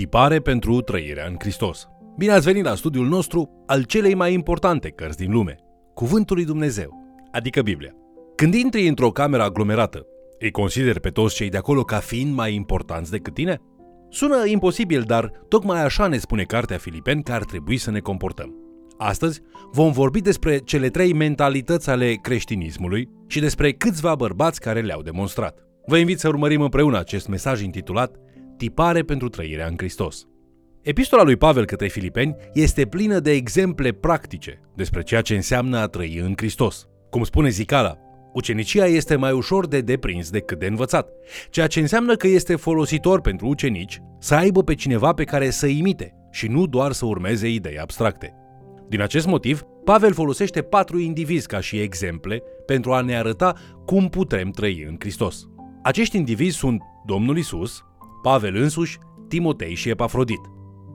Tipare pentru trăirea în Hristos. Bine ați venit la studiul nostru al celei mai importante cărți din lume, Cuvântul lui Dumnezeu, adică Biblia. Când intri într-o cameră aglomerată, îi consideri pe toți cei de acolo ca fiind mai importanți decât tine? Sună imposibil, dar tocmai așa ne spune cartea Filipeni că ar trebui să ne comportăm. Astăzi vom vorbi despre cele trei mentalități ale creștinismului și despre câțiva bărbați care le-au demonstrat. Vă invit să urmărim împreună acest mesaj intitulat Tipare pentru trăirea în Hristos. Epistola lui Pavel către Filipeni este plină de exemple practice despre ceea ce înseamnă a trăi în Hristos. Cum spune Zicala, ucenicia este mai ușor de deprins decât de învățat, ceea ce înseamnă că este folositor pentru ucenici să aibă pe cineva pe care să imite și nu doar să urmeze idei abstracte. Din acest motiv, Pavel folosește patru indivizi ca și exemple pentru a ne arăta cum putem trăi în Hristos. Acești indivizi sunt Domnul Isus, Pavel însuși, Timotei și Epafrodit.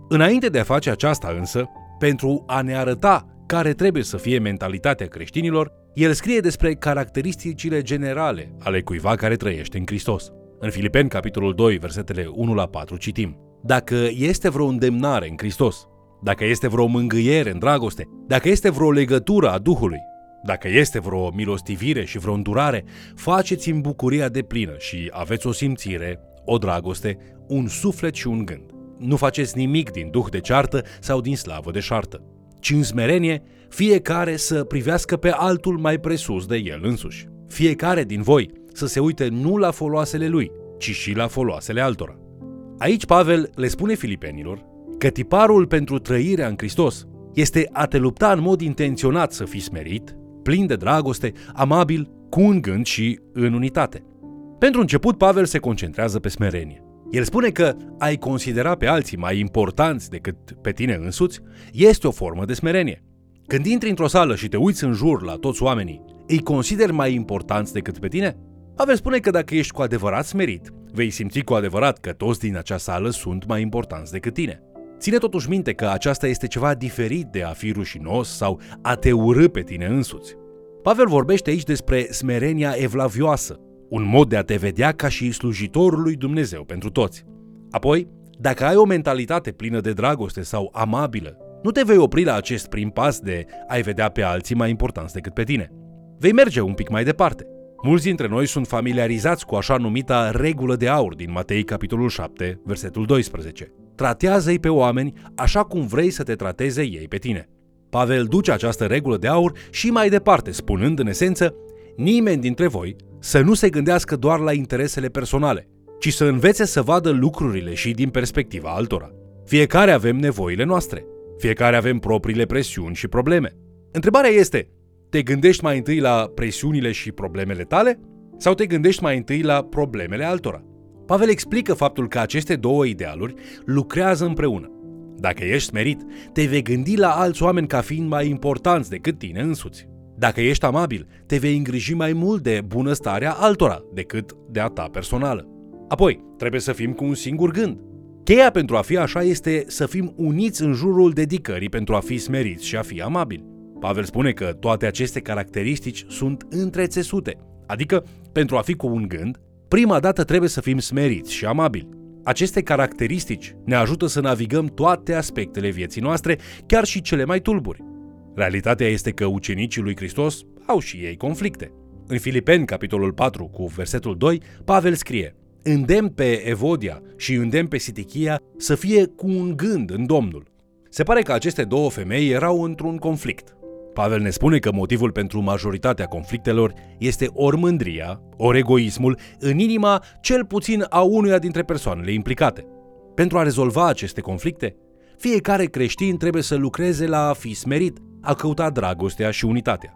Înainte de a face aceasta însă, pentru a ne arăta care trebuie să fie mentalitatea creștinilor, el scrie despre caracteristicile generale ale cuiva care trăiește în Hristos. În Filipeni, capitolul 2, versetele 1 la 4, citim Dacă este vreo îndemnare în Hristos, dacă este vreo mângâiere în dragoste, dacă este vreo legătură a Duhului, dacă este vreo milostivire și vreo îndurare, faceți în bucuria de plină și aveți o simțire, o dragoste, un suflet și un gând. Nu faceți nimic din duh de ceartă sau din slavă de șartă, ci în smerenie fiecare să privească pe altul mai presus de el însuși. Fiecare din voi să se uite nu la foloasele lui, ci și la foloasele altora. Aici Pavel le spune filipenilor că tiparul pentru trăirea în Hristos este a te lupta în mod intenționat să fii smerit, plin de dragoste, amabil, cu un gând și în unitate. Pentru început, Pavel se concentrează pe smerenie. El spune că ai considera pe alții mai importanți decât pe tine însuți este o formă de smerenie. Când intri într-o sală și te uiți în jur la toți oamenii, îi consideri mai importanți decât pe tine? Pavel spune că dacă ești cu adevărat smerit, vei simți cu adevărat că toți din acea sală sunt mai importanți decât tine. Ține totuși minte că aceasta este ceva diferit de a fi rușinos sau a te urâ pe tine însuți. Pavel vorbește aici despre smerenia evlavioasă, un mod de a te vedea ca și slujitorul lui Dumnezeu pentru toți. Apoi, dacă ai o mentalitate plină de dragoste sau amabilă, nu te vei opri la acest prim pas de a-i vedea pe alții mai importanți decât pe tine. Vei merge un pic mai departe. Mulți dintre noi sunt familiarizați cu așa numita regulă de aur din Matei capitolul 7, versetul 12. Tratează-i pe oameni așa cum vrei să te trateze ei pe tine. Pavel duce această regulă de aur și mai departe, spunând în esență, nimeni dintre voi să nu se gândească doar la interesele personale, ci să învețe să vadă lucrurile și din perspectiva altora. Fiecare avem nevoile noastre, fiecare avem propriile presiuni și probleme. Întrebarea este, te gândești mai întâi la presiunile și problemele tale sau te gândești mai întâi la problemele altora? Pavel explică faptul că aceste două idealuri lucrează împreună. Dacă ești smerit, te vei gândi la alți oameni ca fiind mai importanți decât tine însuți. Dacă ești amabil, te vei îngriji mai mult de bunăstarea altora decât de a ta personală. Apoi, trebuie să fim cu un singur gând. Cheia pentru a fi așa este să fim uniți în jurul dedicării pentru a fi smeriți și a fi amabili. Pavel spune că toate aceste caracteristici sunt întrețesute, adică pentru a fi cu un gând, prima dată trebuie să fim smeriți și amabili. Aceste caracteristici ne ajută să navigăm toate aspectele vieții noastre, chiar și cele mai tulburi. Realitatea este că ucenicii lui Hristos au și ei conflicte. În Filipeni, capitolul 4, cu versetul 2, Pavel scrie Îndemn pe Evodia și îndemn pe Sitichia să fie cu un gând în Domnul. Se pare că aceste două femei erau într-un conflict. Pavel ne spune că motivul pentru majoritatea conflictelor este ori mândria, ori egoismul în inima cel puțin a unuia dintre persoanele implicate. Pentru a rezolva aceste conflicte, fiecare creștin trebuie să lucreze la a fi smerit, a căuta dragostea și unitatea.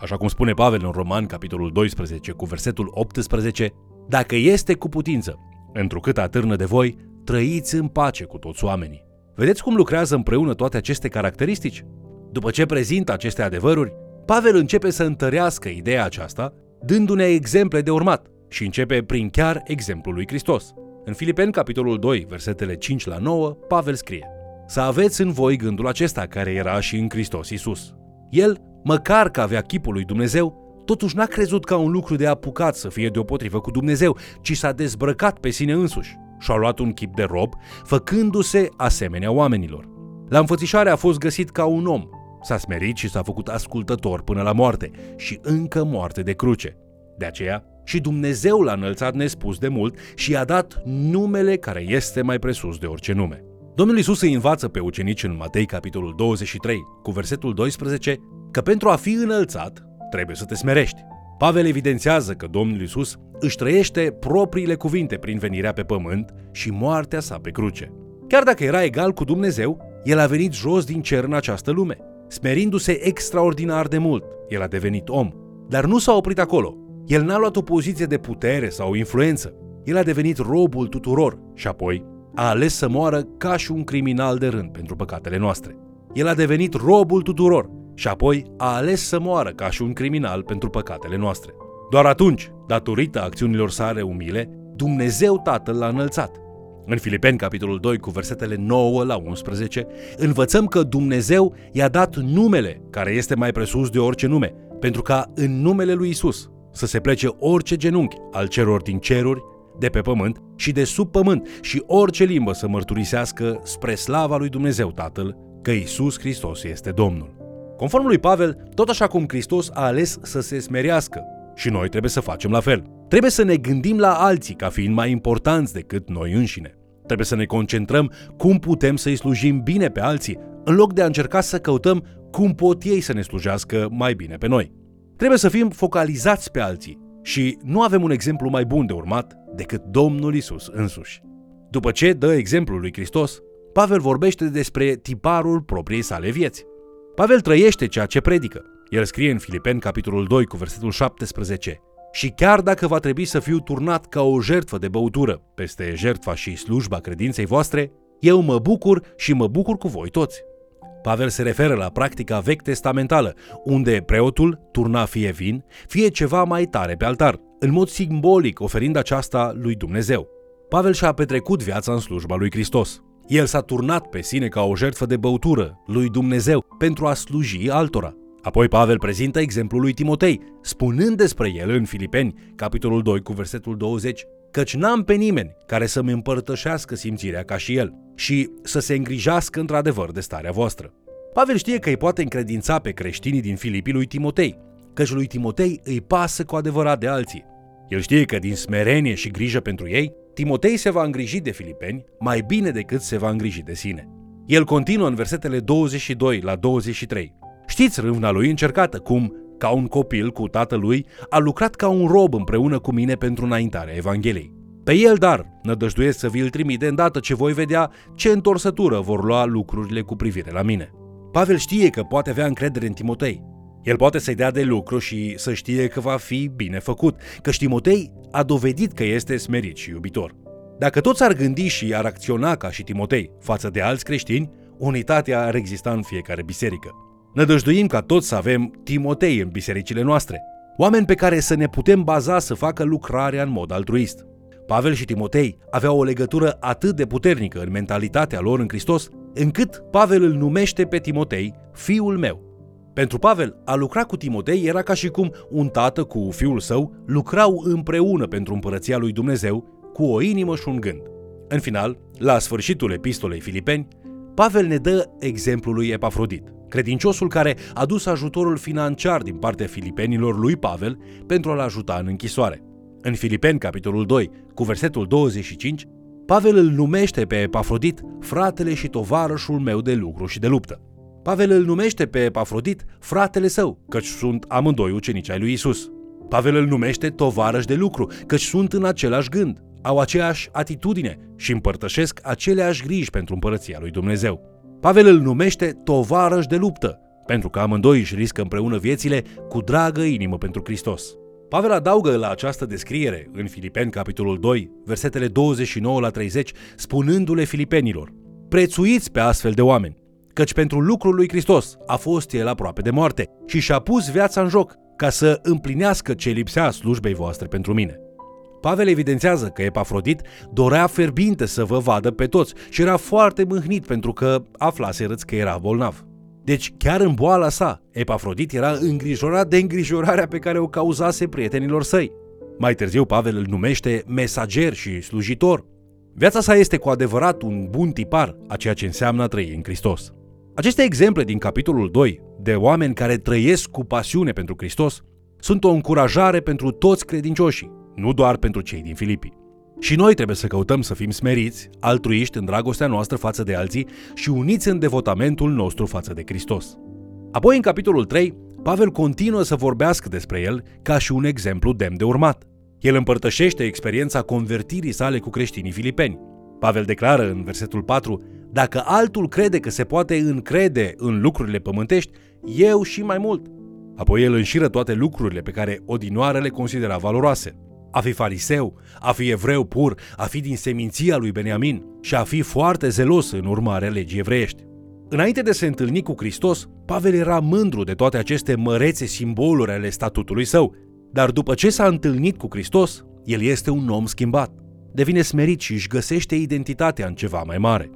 Așa cum spune Pavel în Roman, capitolul 12, cu versetul 18, dacă este cu putință, întrucât atârnă de voi, trăiți în pace cu toți oamenii. Vedeți cum lucrează împreună toate aceste caracteristici? După ce prezintă aceste adevăruri, Pavel începe să întărească ideea aceasta, dându-ne exemple de urmat și începe prin chiar exemplul lui Hristos. În Filipeni, capitolul 2, versetele 5 la 9, Pavel scrie Să aveți în voi gândul acesta care era și în Hristos Isus. El, măcar că avea chipul lui Dumnezeu, totuși n-a crezut ca un lucru de apucat să fie deopotrivă cu Dumnezeu, ci s-a dezbrăcat pe sine însuși și-a luat un chip de rob, făcându-se asemenea oamenilor. La înfățișare a fost găsit ca un om, s-a smerit și s-a făcut ascultător până la moarte și încă moarte de cruce. De aceea, și Dumnezeu l-a înălțat nespus de mult și i-a dat numele care este mai presus de orice nume. Domnul Isus îi învață pe ucenici în Matei capitolul 23 cu versetul 12 că pentru a fi înălțat trebuie să te smerești. Pavel evidențiază că Domnul Isus își trăiește propriile cuvinte prin venirea pe pământ și moartea sa pe cruce. Chiar dacă era egal cu Dumnezeu, el a venit jos din cer în această lume. Smerindu-se extraordinar de mult, el a devenit om. Dar nu s-a oprit acolo. El n-a luat o poziție de putere sau influență. El a devenit robul tuturor și apoi a ales să moară ca și un criminal de rând pentru păcatele noastre. El a devenit robul tuturor și apoi a ales să moară ca și un criminal pentru păcatele noastre. Doar atunci, datorită acțiunilor sale umile, Dumnezeu Tatăl l-a înălțat. În Filipeni, capitolul 2, cu versetele 9 la 11, învățăm că Dumnezeu i-a dat numele care este mai presus de orice nume, pentru ca în numele lui Isus să se plece orice genunchi al celor din ceruri, de pe pământ și de sub pământ și orice limbă să mărturisească spre slava lui Dumnezeu Tatăl că Isus Hristos este Domnul. Conform lui Pavel, tot așa cum Hristos a ales să se smerească, și noi trebuie să facem la fel. Trebuie să ne gândim la alții ca fiind mai importanți decât noi înșine. Trebuie să ne concentrăm cum putem să-i slujim bine pe alții, în loc de a încerca să căutăm cum pot ei să ne slujească mai bine pe noi. Trebuie să fim focalizați pe alții și nu avem un exemplu mai bun de urmat decât Domnul Isus însuși. După ce dă exemplul lui Hristos, Pavel vorbește despre tiparul propriei sale vieți. Pavel trăiește ceea ce predică. El scrie în Filipeni, capitolul 2, cu versetul 17. Și chiar dacă va trebui să fiu turnat ca o jertfă de băutură peste jertfa și slujba credinței voastre, eu mă bucur și mă bucur cu voi toți. Pavel se referă la practica vechi testamentală, unde preotul turna fie vin, fie ceva mai tare pe altar, în mod simbolic oferind aceasta lui Dumnezeu. Pavel și-a petrecut viața în slujba lui Hristos. El s-a turnat pe sine ca o jertfă de băutură lui Dumnezeu pentru a sluji altora. Apoi Pavel prezintă exemplul lui Timotei, spunând despre el în Filipeni, capitolul 2 cu versetul 20, căci n-am pe nimeni care să-mi împărtășească simțirea ca și el și să se îngrijească într-adevăr de starea voastră. Pavel știe că îi poate încredința pe creștinii din Filipii lui Timotei, căci lui Timotei îi pasă cu adevărat de alții. El știe că din smerenie și grijă pentru ei, Timotei se va îngriji de filipeni mai bine decât se va îngriji de sine. El continuă în versetele 22 la 23. Știți râvna lui încercată, cum, ca un copil cu tatălui, a lucrat ca un rob împreună cu mine pentru înaintarea Evangheliei. Pe el, dar, nădăjduiesc să vi-l trimit de îndată ce voi vedea ce întorsătură vor lua lucrurile cu privire la mine. Pavel știe că poate avea încredere în Timotei. El poate să-i dea de lucru și să știe că va fi bine făcut, că Timotei a dovedit că este smerit și iubitor. Dacă toți ar gândi și ar acționa ca și Timotei față de alți creștini, unitatea ar exista în fiecare biserică. Nădăjduim ca toți să avem Timotei în bisericile noastre, oameni pe care să ne putem baza să facă lucrarea în mod altruist. Pavel și Timotei aveau o legătură atât de puternică în mentalitatea lor în Hristos, încât Pavel îl numește pe Timotei fiul meu. Pentru Pavel, a lucra cu Timotei era ca și cum un tată cu fiul său lucrau împreună pentru împărăția lui Dumnezeu cu o inimă și un gând. În final, la sfârșitul epistolei Filipeni, Pavel ne dă exemplul lui Epafrodit, credinciosul care a dus ajutorul financiar din partea filipenilor lui Pavel pentru a-l ajuta în închisoare. În Filipeni, capitolul 2, cu versetul 25, Pavel îl numește pe Epafrodit fratele și tovarășul meu de lucru și de luptă. Pavel îl numește pe Epafrodit fratele său, căci sunt amândoi ucenici ai lui Isus. Pavel îl numește tovarăș de lucru, căci sunt în același gând, au aceeași atitudine și împărtășesc aceleași griji pentru împărăția lui Dumnezeu. Pavel îl numește tovarăș de luptă, pentru că amândoi își riscă împreună viețile cu dragă inimă pentru Hristos. Pavel adaugă la această descriere, în Filipeni, capitolul 2, versetele 29 la 30, spunându-le filipenilor, Prețuiți pe astfel de oameni, căci pentru lucrul lui Hristos a fost el aproape de moarte și și-a pus viața în joc ca să împlinească ce lipsea slujbei voastre pentru mine. Pavel evidențiază că Epafrodit dorea ferbinte să vă vadă pe toți și era foarte mâhnit pentru că aflaserăți că era bolnav. Deci, chiar în boala sa, Epafrodit era îngrijorat de îngrijorarea pe care o cauzase prietenilor săi. Mai târziu, Pavel îl numește mesager și slujitor. Viața sa este cu adevărat un bun tipar a ceea ce înseamnă a trăi în Hristos. Aceste exemple din capitolul 2, de oameni care trăiesc cu pasiune pentru Hristos, sunt o încurajare pentru toți credincioșii, nu doar pentru cei din Filipii. Și noi trebuie să căutăm să fim smeriți, altruiști în dragostea noastră față de alții și uniți în devotamentul nostru față de Hristos. Apoi, în capitolul 3, Pavel continuă să vorbească despre el ca și un exemplu demn de urmat. El împărtășește experiența convertirii sale cu creștinii filipeni. Pavel declară în versetul 4, Dacă altul crede că se poate încrede în lucrurile pământești, eu și mai mult. Apoi el înșiră toate lucrurile pe care odinoară le considera valoroase. A fi fariseu, a fi evreu pur, a fi din seminția lui Beniamin și a fi foarte zelos în urmarea legii evreiești. Înainte de se întâlni cu Hristos, Pavel era mândru de toate aceste mărețe simboluri ale statutului său, dar după ce s-a întâlnit cu Hristos, el este un om schimbat. Devine smerit și își găsește identitatea în ceva mai mare.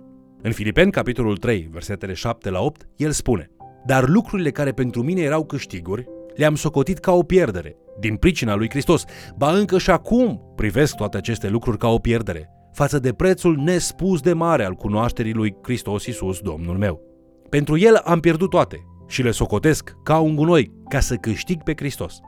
În Filipeni, capitolul 3, versetele 7 la 8, el spune Dar lucrurile care pentru mine erau câștiguri, le-am socotit ca o pierdere, din pricina lui Hristos, ba încă și acum privesc toate aceste lucruri ca o pierdere, față de prețul nespus de mare al cunoașterii lui Hristos Iisus, Domnul meu. Pentru el am pierdut toate și le socotesc ca un gunoi ca să câștig pe Hristos.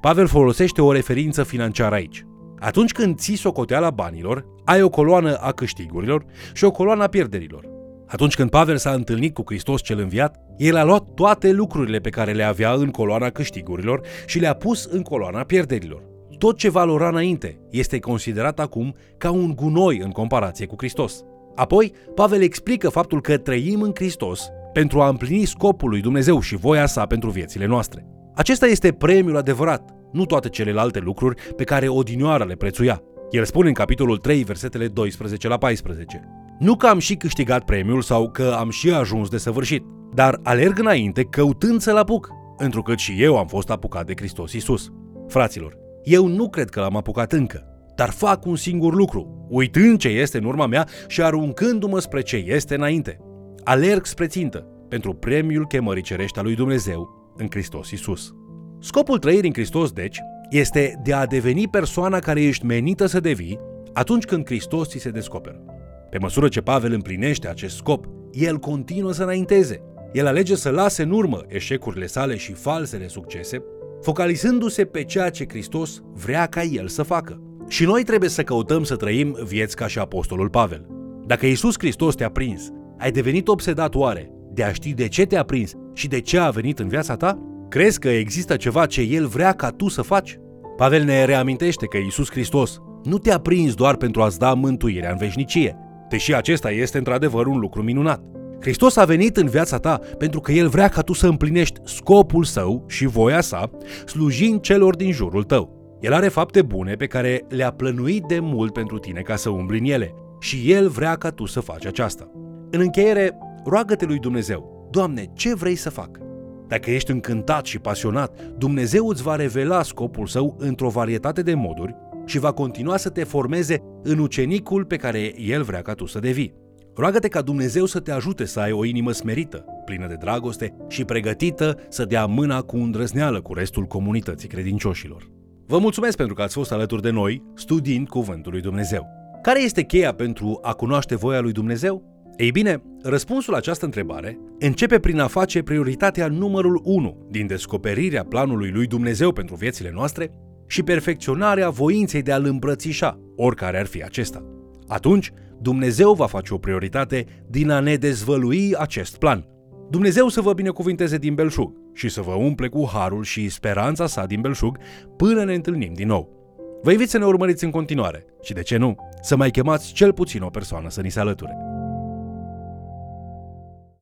Pavel folosește o referință financiară aici. Atunci când ții socoteala banilor, ai o coloană a câștigurilor și o coloană a pierderilor. Atunci când Pavel s-a întâlnit cu Hristos cel înviat, el a luat toate lucrurile pe care le avea în coloana câștigurilor și le-a pus în coloana pierderilor. Tot ce valora înainte este considerat acum ca un gunoi în comparație cu Hristos. Apoi, Pavel explică faptul că trăim în Hristos pentru a împlini scopul lui Dumnezeu și voia sa pentru viețile noastre. Acesta este premiul adevărat, nu toate celelalte lucruri pe care odinioara le prețuia. El spune în capitolul 3, versetele 12 la 14. Nu că am și câștigat premiul sau că am și ajuns de săvârșit, dar alerg înainte căutând să-l apuc, întrucât și eu am fost apucat de Hristos Isus. Fraților, eu nu cred că l-am apucat încă, dar fac un singur lucru, uitând ce este în urma mea și aruncându-mă spre ce este înainte. Alerg spre țintă, pentru premiul chemării cerești a lui Dumnezeu în Hristos Isus. Scopul trăirii în Hristos, deci, este de a deveni persoana care ești menită să devii atunci când Hristos ți se descoperă. Pe măsură ce Pavel împlinește acest scop, el continuă să înainteze. El alege să lase în urmă eșecurile sale și falsele succese, focalizându-se pe ceea ce Hristos vrea ca el să facă. Și noi trebuie să căutăm să trăim vieți ca și apostolul Pavel. Dacă Iisus Hristos te-a prins, ai devenit obsedat oare de a ști de ce te-a prins și de ce a venit în viața ta? Crezi că există ceva ce El vrea ca tu să faci? Pavel ne reamintește că Iisus Hristos nu te-a prins doar pentru a-ți da mântuirea în veșnicie, deși acesta este într-adevăr un lucru minunat. Hristos a venit în viața ta pentru că El vrea ca tu să împlinești scopul său și voia sa, slujind celor din jurul tău. El are fapte bune pe care le-a plănuit de mult pentru tine ca să umbli în ele și El vrea ca tu să faci aceasta. În încheiere, roagă-te lui Dumnezeu, Doamne, ce vrei să fac? Dacă ești încântat și pasionat, Dumnezeu îți va revela scopul său într-o varietate de moduri și va continua să te formeze în ucenicul pe care El vrea ca tu să devii. Roagă-te ca Dumnezeu să te ajute să ai o inimă smerită, plină de dragoste și pregătită să dea mâna cu îndrăzneală cu restul comunității credincioșilor. Vă mulțumesc pentru că ați fost alături de noi studiind Cuvântul lui Dumnezeu. Care este cheia pentru a cunoaște voia lui Dumnezeu? Ei bine, răspunsul la această întrebare începe prin a face prioritatea numărul 1 din descoperirea planului lui Dumnezeu pentru viețile noastre și perfecționarea voinței de a-L îmbrățișa, oricare ar fi acesta. Atunci, Dumnezeu va face o prioritate din a ne dezvălui acest plan. Dumnezeu să vă binecuvinteze din belșug și să vă umple cu harul și speranța sa din belșug până ne întâlnim din nou. Vă invit să ne urmăriți în continuare și, de ce nu, să mai chemați cel puțin o persoană să ni se alăture.